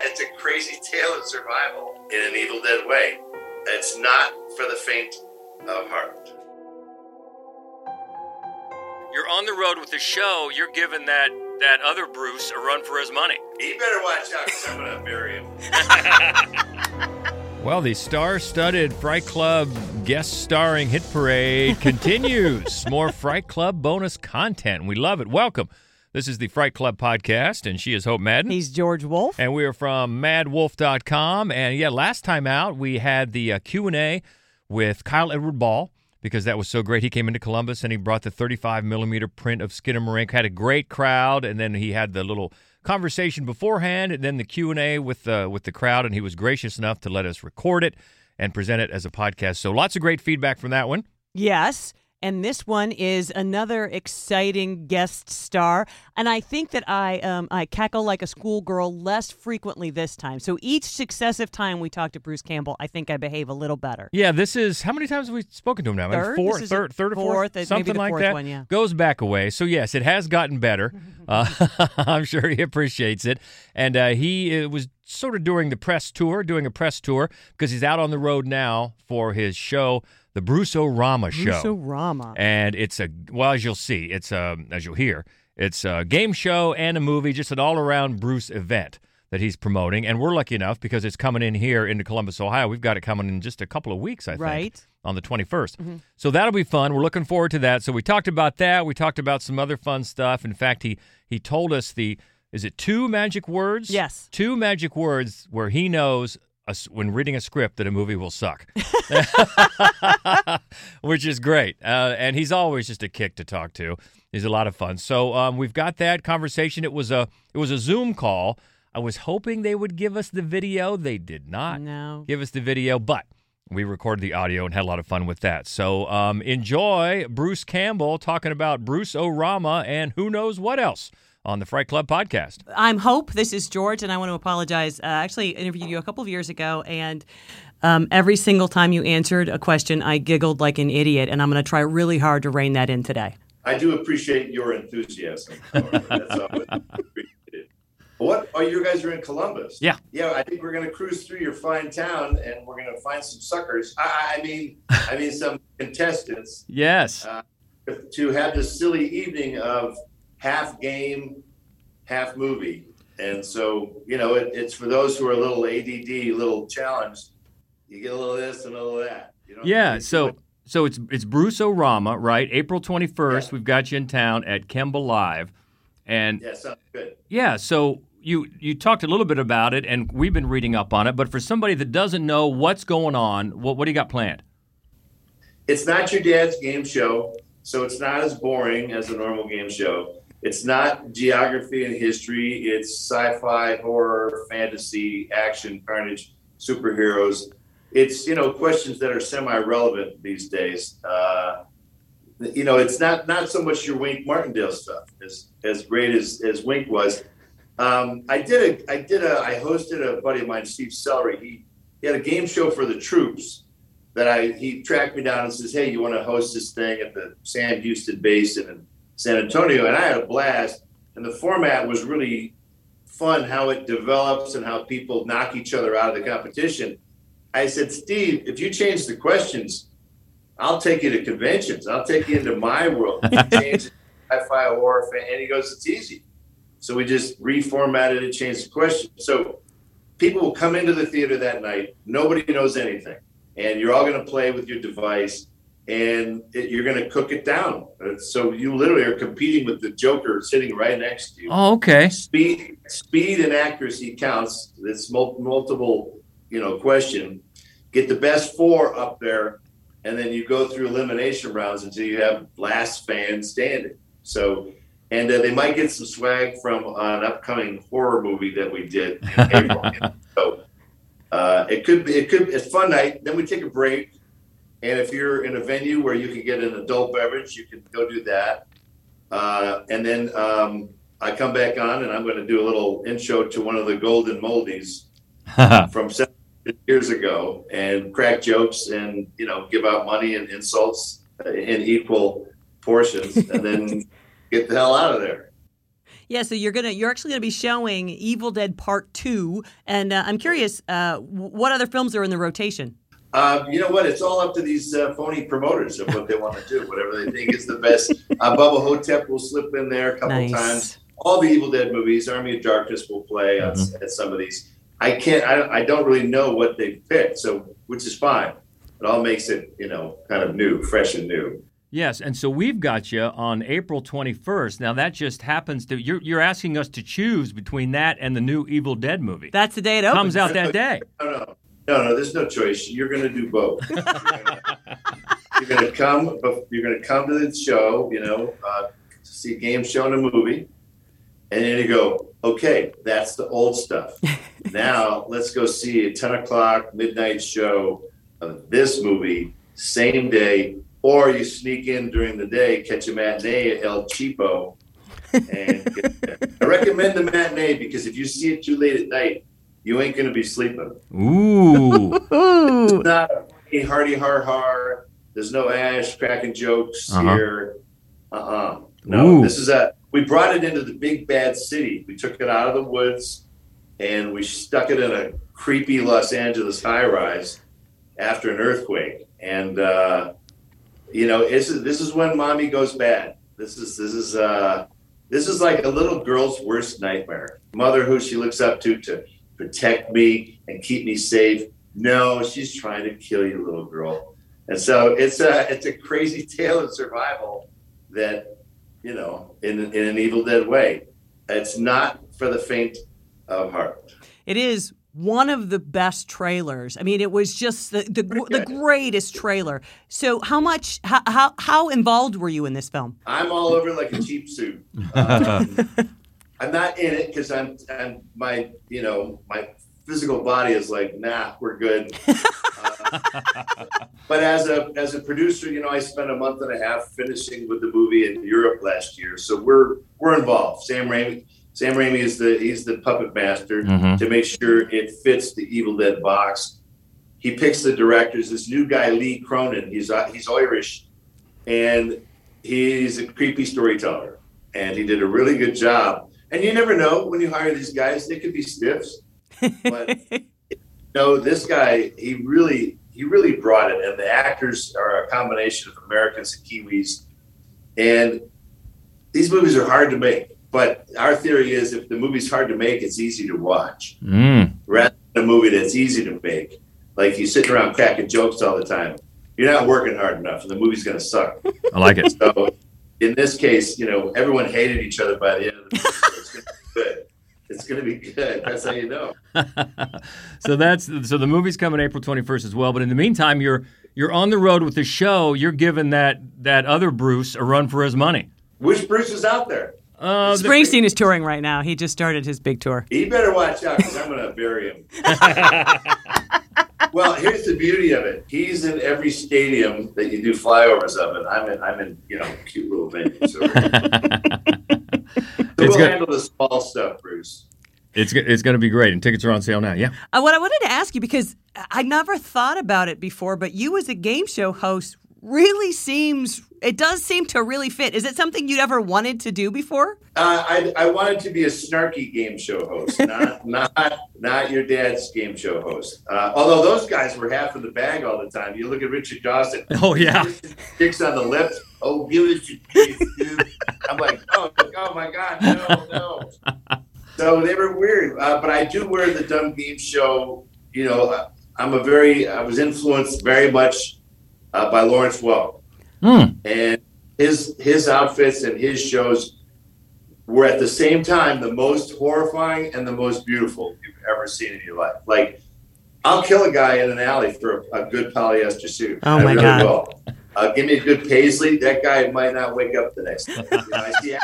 It's a crazy tale of survival in an Evil Dead way. It's not for the faint of heart. You're on the road with the show. You're giving that that other Bruce a run for his money. He better watch out because I'm going to bury him. Well, the star studded Fright Club guest starring hit parade continues. More Fright Club bonus content. We love it. Welcome. This is the Fright Club podcast, and she is Hope Madden. He's George Wolf. And we are from madwolf.com. And yeah, last time out, we had the uh, Q&A with Kyle Edward Ball because that was so great. He came into Columbus and he brought the 35 millimeter print of Skinamarink. Had a great crowd, and then he had the little conversation beforehand, and then the Q and A with the with the crowd. And he was gracious enough to let us record it and present it as a podcast. So lots of great feedback from that one. Yes. And this one is another exciting guest star, and I think that I um, I cackle like a schoolgirl less frequently this time. So each successive time we talk to Bruce Campbell, I think I behave a little better. Yeah, this is how many times have we spoken to him now? Third? Four, third, third or fourth, fourth, maybe something like fourth that. one, yeah. Goes back away. So yes, it has gotten better. Uh, I'm sure he appreciates it, and uh, he uh, was sort of doing the press tour, doing a press tour because he's out on the road now for his show, the Bruce O'Rama Show. Bruce Rama. and it's a well as you'll see it's a as you'll hear it's a game show and a movie just an all-around bruce event that he's promoting. And we're lucky enough because it's coming in here into columbus ohio. We've got it coming in just a couple of weeks i think Right. on the 21st mm-hmm. so that'll be fun. We're looking forward to that. So we talked about that. We talked about some other fun stuff. In fact he he told us the is it two magic words? Yes. two magic words where he knows a when reading a script that a movie will suck which is great. Uh, and he's always just a kick to talk to. He's a lot of fun. So um, we've got that conversation. It was a it was a Zoom call. I was hoping they would give us the video. They did not No. give us the video, but we recorded the audio and had a lot of fun with that. So um, enjoy Bruce Campbell talking about Bruce O'Rama and who knows what else on the Fright Club podcast. I'm Hope. This is George, and I want to apologize. Uh, I actually interviewed you a couple of years ago, and um, every single time you answered a question, I giggled like an idiot, and I'm going to try really hard to rein that in today. I do appreciate your enthusiasm. however. That's. What? Oh, you guys are in Columbus? Yeah. Yeah, I think we're going to cruise through your fine town, and we're going to find some suckers. I, I mean, I mean some contestants Yes. to have this silly evening of half game, half movie. And so, you know, it, it's for those who are a little ADD, a little challenged. You get a little of this and a little of that. You know? Yeah, so so it's it's Bruce O'Rama, right? April 21st, Yeah. we've got you in town at Kemba Live. And Yeah, sounds good. yeah, so you you talked a little bit about it and we've been reading up on it, but for somebody that doesn't know what's going on, what what do you got planned? It's not your dad's game show, so it's not as boring as a normal game show. It's not geography and history. It's sci-fi, horror, fantasy, action, carnage, superheroes. It's you know questions that are semi-relevant these days. Uh, you know, it's not not so much your Wink Martindale stuff as as great as as Wink was. Um, I did a I did a I hosted a buddy of mine, Steve Celery. He he had a game show for the troops that I he tracked me down and says, "Hey, you want to host this thing at the Sam Houston Basin in San Antonio?" And I had a blast. And the format was really fun, how it develops and how people knock each other out of the competition. I said, "Steve, if you change the questions, I'll take you to conventions. I'll take you into my world. You change it, sci-fi horror, fan-" and he goes, "It's easy." So we just reformatted it, changed the question. So people will come into the theater that night. Nobody knows anything and you're all going to play with your device and it, you're going to cook it down. Uh, So you literally are competing with the Joker sitting right next to you. Oh, okay. Speed, speed, and accuracy counts. It's multiple, you know, question. Get the best four up there, and then you go through elimination rounds until you have last fan standing. So, and uh, they might get some swag from an upcoming horror movie that we did in April. so, uh, it could be it could it's fun night. Then we take a break, and if you're in a venue where you can get an adult beverage, you can go do that. Uh, and then um, I come back on, and I'm going to do a little intro to one of the golden moldies from seven years ago, and crack jokes, and you know, give out money and insults in equal portions, and then get the hell out of there. Yeah, so you're gonna you're actually gonna be showing Evil Dead Part Two, and uh, I'm curious, uh, what other films are in the rotation? Um, you know what? It's all up to these uh, phony promoters of what they want to do, whatever they think is the best. Uh, Bubba Ho-Tep will slip in there a couple Nice. times. All the Evil Dead movies, Army of Darkness will play on, at some of these. I can't. I, I don't really know what they picked, so which is fine. It all makes it, you know, kind of new, fresh and new. Yes, and so we've got you on April 21st. Now that just happens to you're you're asking us to choose between that and the new Evil Dead movie. That's the day it opens. comes out that day. No, no, no, no. There's no choice. You're going to do both. You're going to come. You're going to come to the show. You know, uh, to see a game show and a movie, and then you go, okay, that's the old stuff. now let's go see a 10 o'clock midnight show of this movie, same day, or you sneak in during the day, catch a matinee at El Cheapo. And I recommend the matinee because if you see it too late at night, you ain't to be sleeping Ooh. Ooh. not a hardy har har. There's no ash cracking jokes Uh-huh. here. Uh uh No, Ooh. this is a. We brought it into the big bad city. We took it out of the woods, and we stuck it in a creepy Los Angeles high rise after an earthquake. And uh, you know, this is this is when mommy goes bad. This is this is uh, this is like a little girl's worst nightmare. Mother who she looks up to to protect me and keep me safe. No, she's trying to kill you, little girl. And so it's a it's a crazy tale of survival that you know in in an Evil Dead way. It's not for the faint of heart. It is one of the best trailers. I mean, it was just the the, the greatest trailer. So, how much how, how how involved were you in this film? I'm all over like a cheap suit. Um, I'm not in it because I'm, I'm my you know my physical body is like nah we're good. Uh, but as a as a producer, you know, I spent a month and a half finishing with the movie in Europe last year, so we're we're involved. Sam Raimi, Sam Raimi is the he's the puppet master Mhm. to make sure it fits the Evil Dead box. He picks the directors. This new guy Lee Cronin, he's uh, he's Irish, and he's a creepy storyteller, and he did a really good job. And you never know when you hire these guys; they could be stiffs. But no, this guy, he really, he really brought it. And the actors are a combination of Americans and Kiwis. And these movies are hard to make. But our theory is if the movie's hard to make, it's easy to watch. Mm. Rather than a movie that's easy to make, like you sitting around cracking jokes all the time, you're not working hard enough, and the movie's going to suck. I like it. So in this case, you know, everyone hated each other by the end of the movie. So it's going to be good. It's going to be good. That's how you know. so that's so the movie's coming April 21st as well. But in the meantime, you're you're on the road with the show. You're giving that that other Bruce a run for his money. Which Bruce is out there? Uh, the- Springsteen is touring right now. He just started his big tour. He better watch out because I'm going to bury him. well, here's the beauty of it. He's in every stadium that you do flyovers of, and I'm in. I'm in, you know, cute little venues. So, so we'll good. handle the small stuff, Bruce. It's it's going to be great, and tickets are on sale now. Yeah. Uh, what I wanted to ask you because I never thought about it before, but you as a game show host really seems it does seem to really fit. Is it something you'd ever wanted to do before? Uh, I, I wanted to be a snarky game show host, not not not your dad's game show host. Uh, although those guys were half of the bag all the time. You look at Richard Dawson. Oh yeah. sticks on the lips. Oh, give us your kiss, dude. I'm like, oh, oh my God, no, no. So they were weird. Uh, but I do wear the dumb game show. You know, uh, I'm a very, I was influenced very much uh, by Lawrence Welk. Hmm. And his his outfits and his shows were at the same time the most horrifying and the most beautiful you've ever seen in your life. Like, I'll kill a guy in an alley for a, a good polyester suit. Oh, I my really God. Uh, give me a good paisley. That guy might not wake up the next day. You know,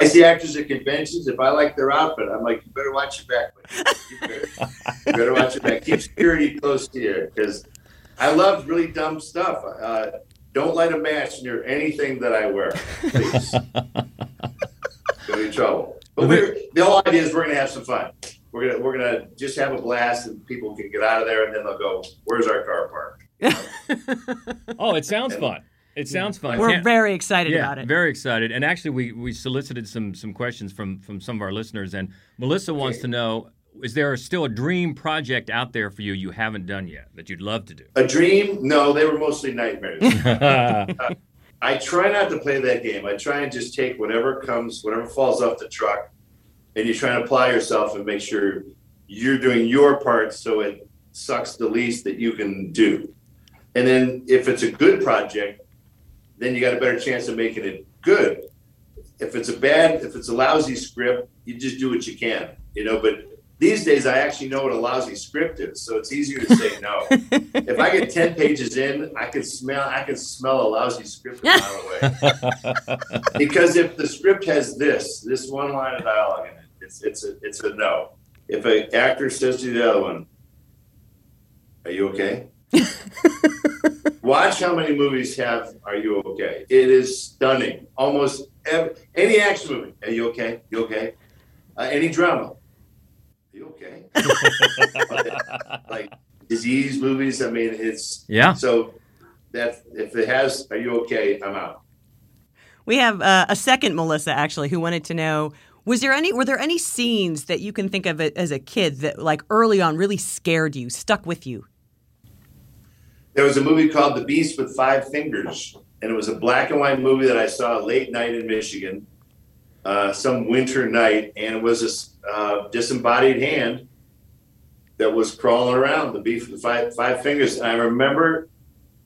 I see. Actors at conventions. If I like their outfit, I'm like, you better watch your back. You better, you better watch your back. Keep security close to you because I love really dumb stuff. Uh, don't light a match near anything that I wear, please. Go in trouble. But we're, the whole idea is we're going to have some fun. We're gonna we're gonna just have a blast, and people can get out of there, and then they'll go, "Where's our car park?" Oh, it sounds fun. It sounds fun. We're Can't- very excited yeah, about it. very excited. And actually, we we solicited some some questions from from some of our listeners, and Melissa wants to know: Is there still a dream project out there for you you haven't done yet that you'd love to do? A dream? No, they were mostly nightmares. I try not to play that game. I try and just take whatever comes, whatever falls off the truck, and you try and apply yourself and make sure you're doing your part so it sucks the least that you can do. And then if it's a good project, then you got a better chance of making it good. If it's a bad, if it's a lousy script, you just do what you can, you know. But these days, I actually know what a lousy script is, so it's easier to say no. if I get ten pages in, I can smell, I can smell a lousy script a mile away. because if the script has this, this one line of dialogue in it, it's it's a it's a no. If an actor says to the other one, "Are you okay?" Watch how many movies have "Are you okay?" It is stunning. Almost every, any action movie. Are you okay? You okay? Uh, any drama. Are you okay? like disease movies. I mean, it's Yeah. So that if it has "Are you okay?" I'm out. We have uh, a second Melissa actually who wanted to know was there any were there any scenes that you can think of as a kid that like early on really scared you, stuck with you? There was a movie called The Beast with Five Fingers, and it was a black and white movie that I saw late night in Michigan, uh, some winter night, and it was a uh, disembodied hand that was crawling around. The beast with five five fingers, and I remember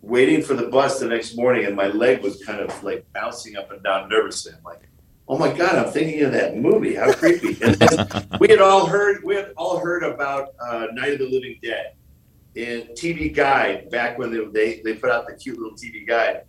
waiting for the bus the next morning, and my leg was kind of like bouncing up and down nervously. I'm like, "Oh my god, I'm thinking of that movie. How creepy!" We had all heard we had all heard about uh, Night of the Living Dead in TV Guide back when they, they they put out the cute little TV Guide.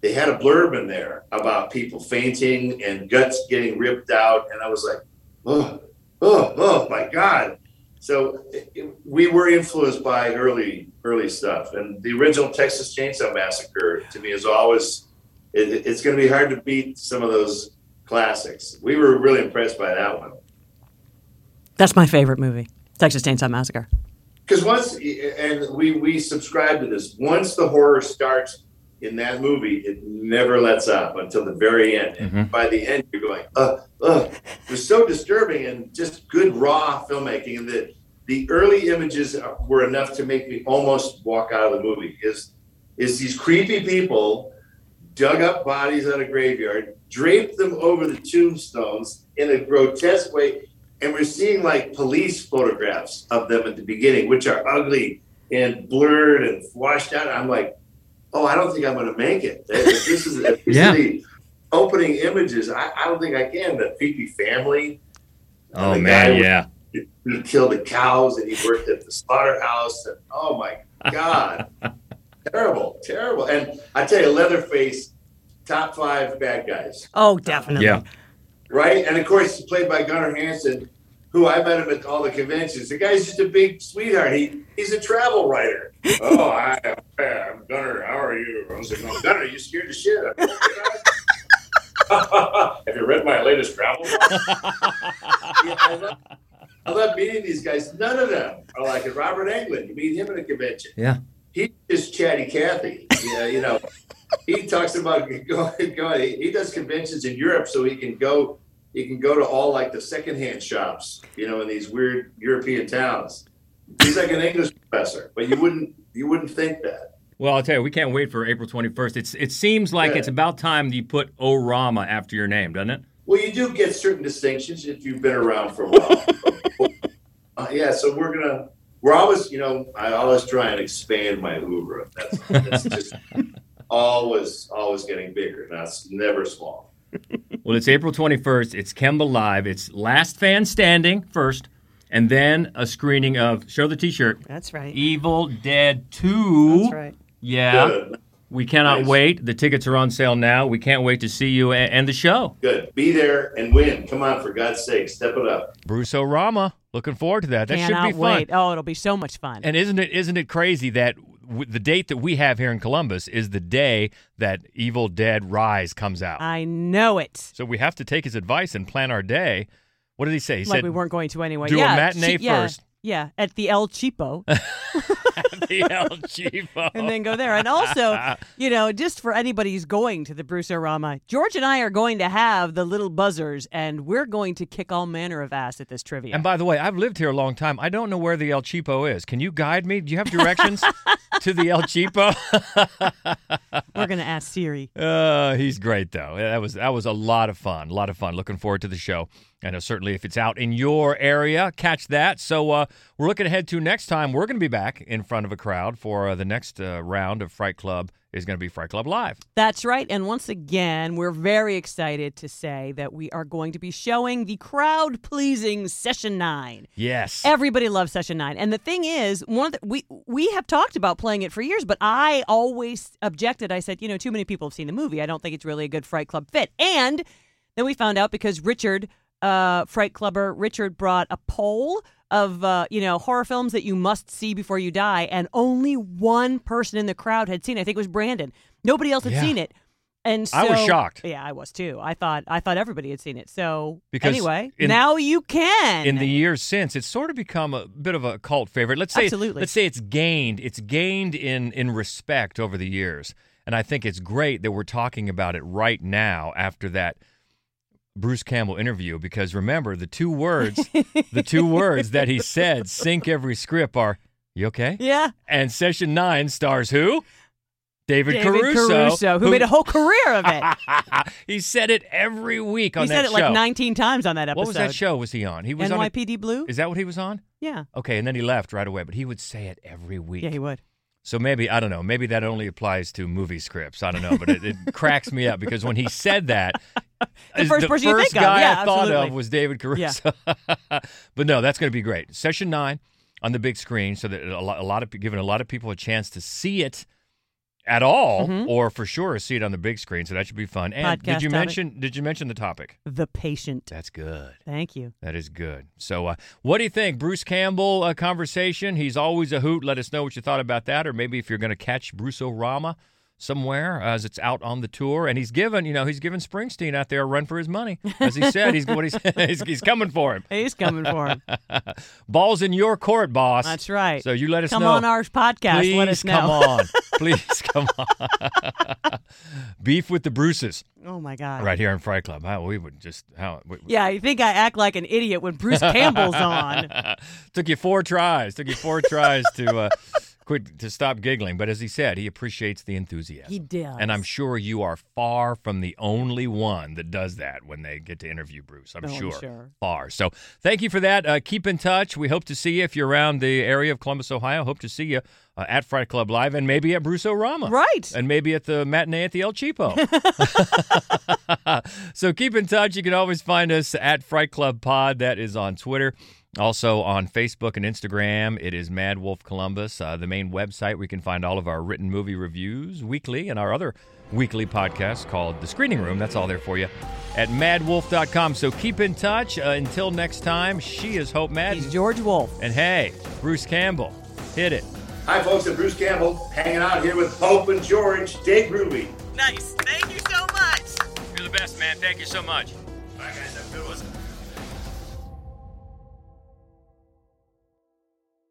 They had a blurb in there about people fainting and guts getting ripped out, and I was like, "Oh, oh, oh my god!" So it, it- we were influenced by early early stuff, and the original Texas Chainsaw Massacre to me is always it, it- it's going to be hard to beat some of those classics. We were really impressed by that one. That's my favorite movie, Texas Chainsaw Massacre. Because once and we we subscribe to this once the horror starts in that movie it never lets up until the very end. And by the end you're going uh uh it was so disturbing and just good raw filmmaking and the the early images were enough to make me almost walk out of the movie is is these creepy people dug up bodies out of graveyard draped them over the tombstones in a grotesque way and we're seeing like police photographs of them at the beginning, which are ugly and blurred and washed out. I'm like, oh, I don't think I'm going to make it. If this is, if these Yeah. the opening images. I, I don't think I can. The creepy family. Oh The man, guy- yeah. He killed the cows and he worked at the slaughterhouse. And oh my God, terrible, terrible. And I tell you, Leatherface, top five bad guys. Oh, definitely. Yeah. Right? And of course, he's played by Gunnar Hansen, who I met him at all the conventions. The guy's just a big sweetheart. He he's a travel writer. oh, I, I'm Gunnar. How are you? I was like, oh, Gunnar, you scared the shit out of me. Have you read my latest travel book? yeah, I, love, I love meeting these guys. None of them are like it. Robert Englund. You meet him at a convention. Yeah. He's just chatty Cathy. Yeah, you know. He talks about going, going he, does conventions in Europe so he can go he can go to all like the secondhand shops, you know, in these weird European towns. He's like an English professor, but you wouldn't you wouldn't think that. Well, I'll tell you, we can't wait for April 21st. It's it seems like Yeah. it's about time you put Orama after your name, doesn't it? Well, you do get certain distinctions if you've been around for a while. uh, yeah, so we're gonna we're always you know I always try and expand my oeuvre. That's, that's just always always getting bigger. That's never small. Well, it's April 21st. It's Kemba Live. It's Last Fan Standing first, and then a screening of Show the T-shirt. That's right. Evil Dead 2. That's right. Yeah. Good. We cannot Nice. wait. The tickets are on sale now. We can't wait to see you and, and the show. Good. Be there and win. Come on, for God's sake, step it up. Bruce Orama. Looking forward to that. That Cannot should be fun. wait. Oh, it'll be so much fun. And isn't it isn't it crazy that w- the date that we have here in Columbus is the day that Evil Dead Rise comes out? I know it. so we have to take his advice and plan our day. What did he say? He like said we weren't going to anyway. do a yeah, matinee che- yeah, first. Yeah, at the El Cheapo. At the El Cheapo. and then go there. And also, you know, just for anybody who's going to the Bruce Rama, George and I are going to have the little buzzers, and we're going to kick all manner of ass at this trivia. And by the way, I've lived here a long time. I don't know where the El Cheapo is. Can you guide me? Do you have directions to the El Cheapo? we're going to ask Siri. Uh, he's great though. That was that was a lot of fun. A lot of fun. Looking forward to the show. And certainly, if it's out in your area, catch that. So uh, we're looking ahead to next time. We're going to be back in front of a crowd for uh, the next uh, round of Fright Club. Is going to be Fright Club Live. That's right. And once again, we're very excited to say that we are going to be showing the crowd pleasing Session 9. Yes. Everybody loves Session 9. And the thing is, one of the, we we have talked about playing it for years, but I always objected. I said, you know, too many people have seen the movie. I don't think it's really a good Fright Club fit. And then we found out because Richard uh, Fright Clubber Richard brought a poll of uh, you know horror films that you must see before you die, and only one person in the crowd had seen. it. I think it was Brandon. Nobody else had Yeah. seen it, and so, I was shocked. Yeah, I was too. I thought I thought everybody had seen it. So Because anyway, in- now you can. in the years since, it's sort of become a bit of a cult favorite. Let's say Absolutely. let's say it's gained it's gained in in respect over the years. And I think it's great that we're talking about it right now after that Bruce Campbell interview because remember the two words the two words that he said sink every script are you okay? yeah, And session 9 stars who? David, David Caruso, who, made a whole career of it. he said it every week on he that said it like 19 times on that episode. What was that show was he on? He was on a- NYPD Blue. Is that what he was on? yeah, Okay, and then he left right away, but he would say it every week. yeah, he would. So maybe I don't know. Maybe that only applies to movie scripts. I don't know, but it, it cracks me up because when he said that, The first person you first think of. Yeah, I thought absolutely. of was David Caruso. but no, that's going to be great. Session nine on the big screen, so that a lot, a lot of giving a lot of people a chance to see it at all, Mhm. or for sure see it on the big screen. So that should be fun. And Podcast did you topic. mention? Did you mention the topic? The patient. That's good. Thank you. That is good. So, uh, what do you think, Bruce Campbell? Uh, conversation. He's always a hoot. Let us know what you thought about that, or maybe if you're going to catch Bruce O'Rama somewhere as it's out on the tour. And he's given, you know, he's given Springsteen out there a run for his money, as he said. He's what he's, he's he's coming for him. He's coming for him. Ball's in your court, boss. That's right. So you let us know. Come know. on our podcast. Please Let us know. come on. Please come on. Beef with the Bruces Oh my God. right here in Fright Club. How we would just how. We, Yeah, I think I act like an idiot when Bruce Campbell's on. Took you four tries. Took you four tries to uh, quit to stop giggling. But as he said, he appreciates the enthusiasm. He does. And I'm sure you are far from the only one that does that when they get to interview Bruce. I'm Oh, I'm sure. sure. Far. So thank you for that. Uh, keep in touch. We hope to see you if you're around the area of Columbus, Ohio. Hope to see you uh, at Fright Club Live and maybe at Bruce O'Rama. Right. And maybe at the matinee at the El Cheapo. so keep in touch. You can always find us at Fright Club Pod. That is on Twitter. Also on Facebook and Instagram, it is Mad Wolf Columbus, uh, the main website where you can find all of our written movie reviews weekly and our other weekly podcast called The Screening Room. That's all there for you at madwolf.com. So keep in touch. Uh, until next time, she is Hope Madden. He's George Wolf. And hey, Bruce Campbell, hit it. Hi, folks. I'm Bruce Campbell, hanging out here with Hope and George. Dave Ruby. Nice. Thank you so much. You're the best, man. Thank you so much.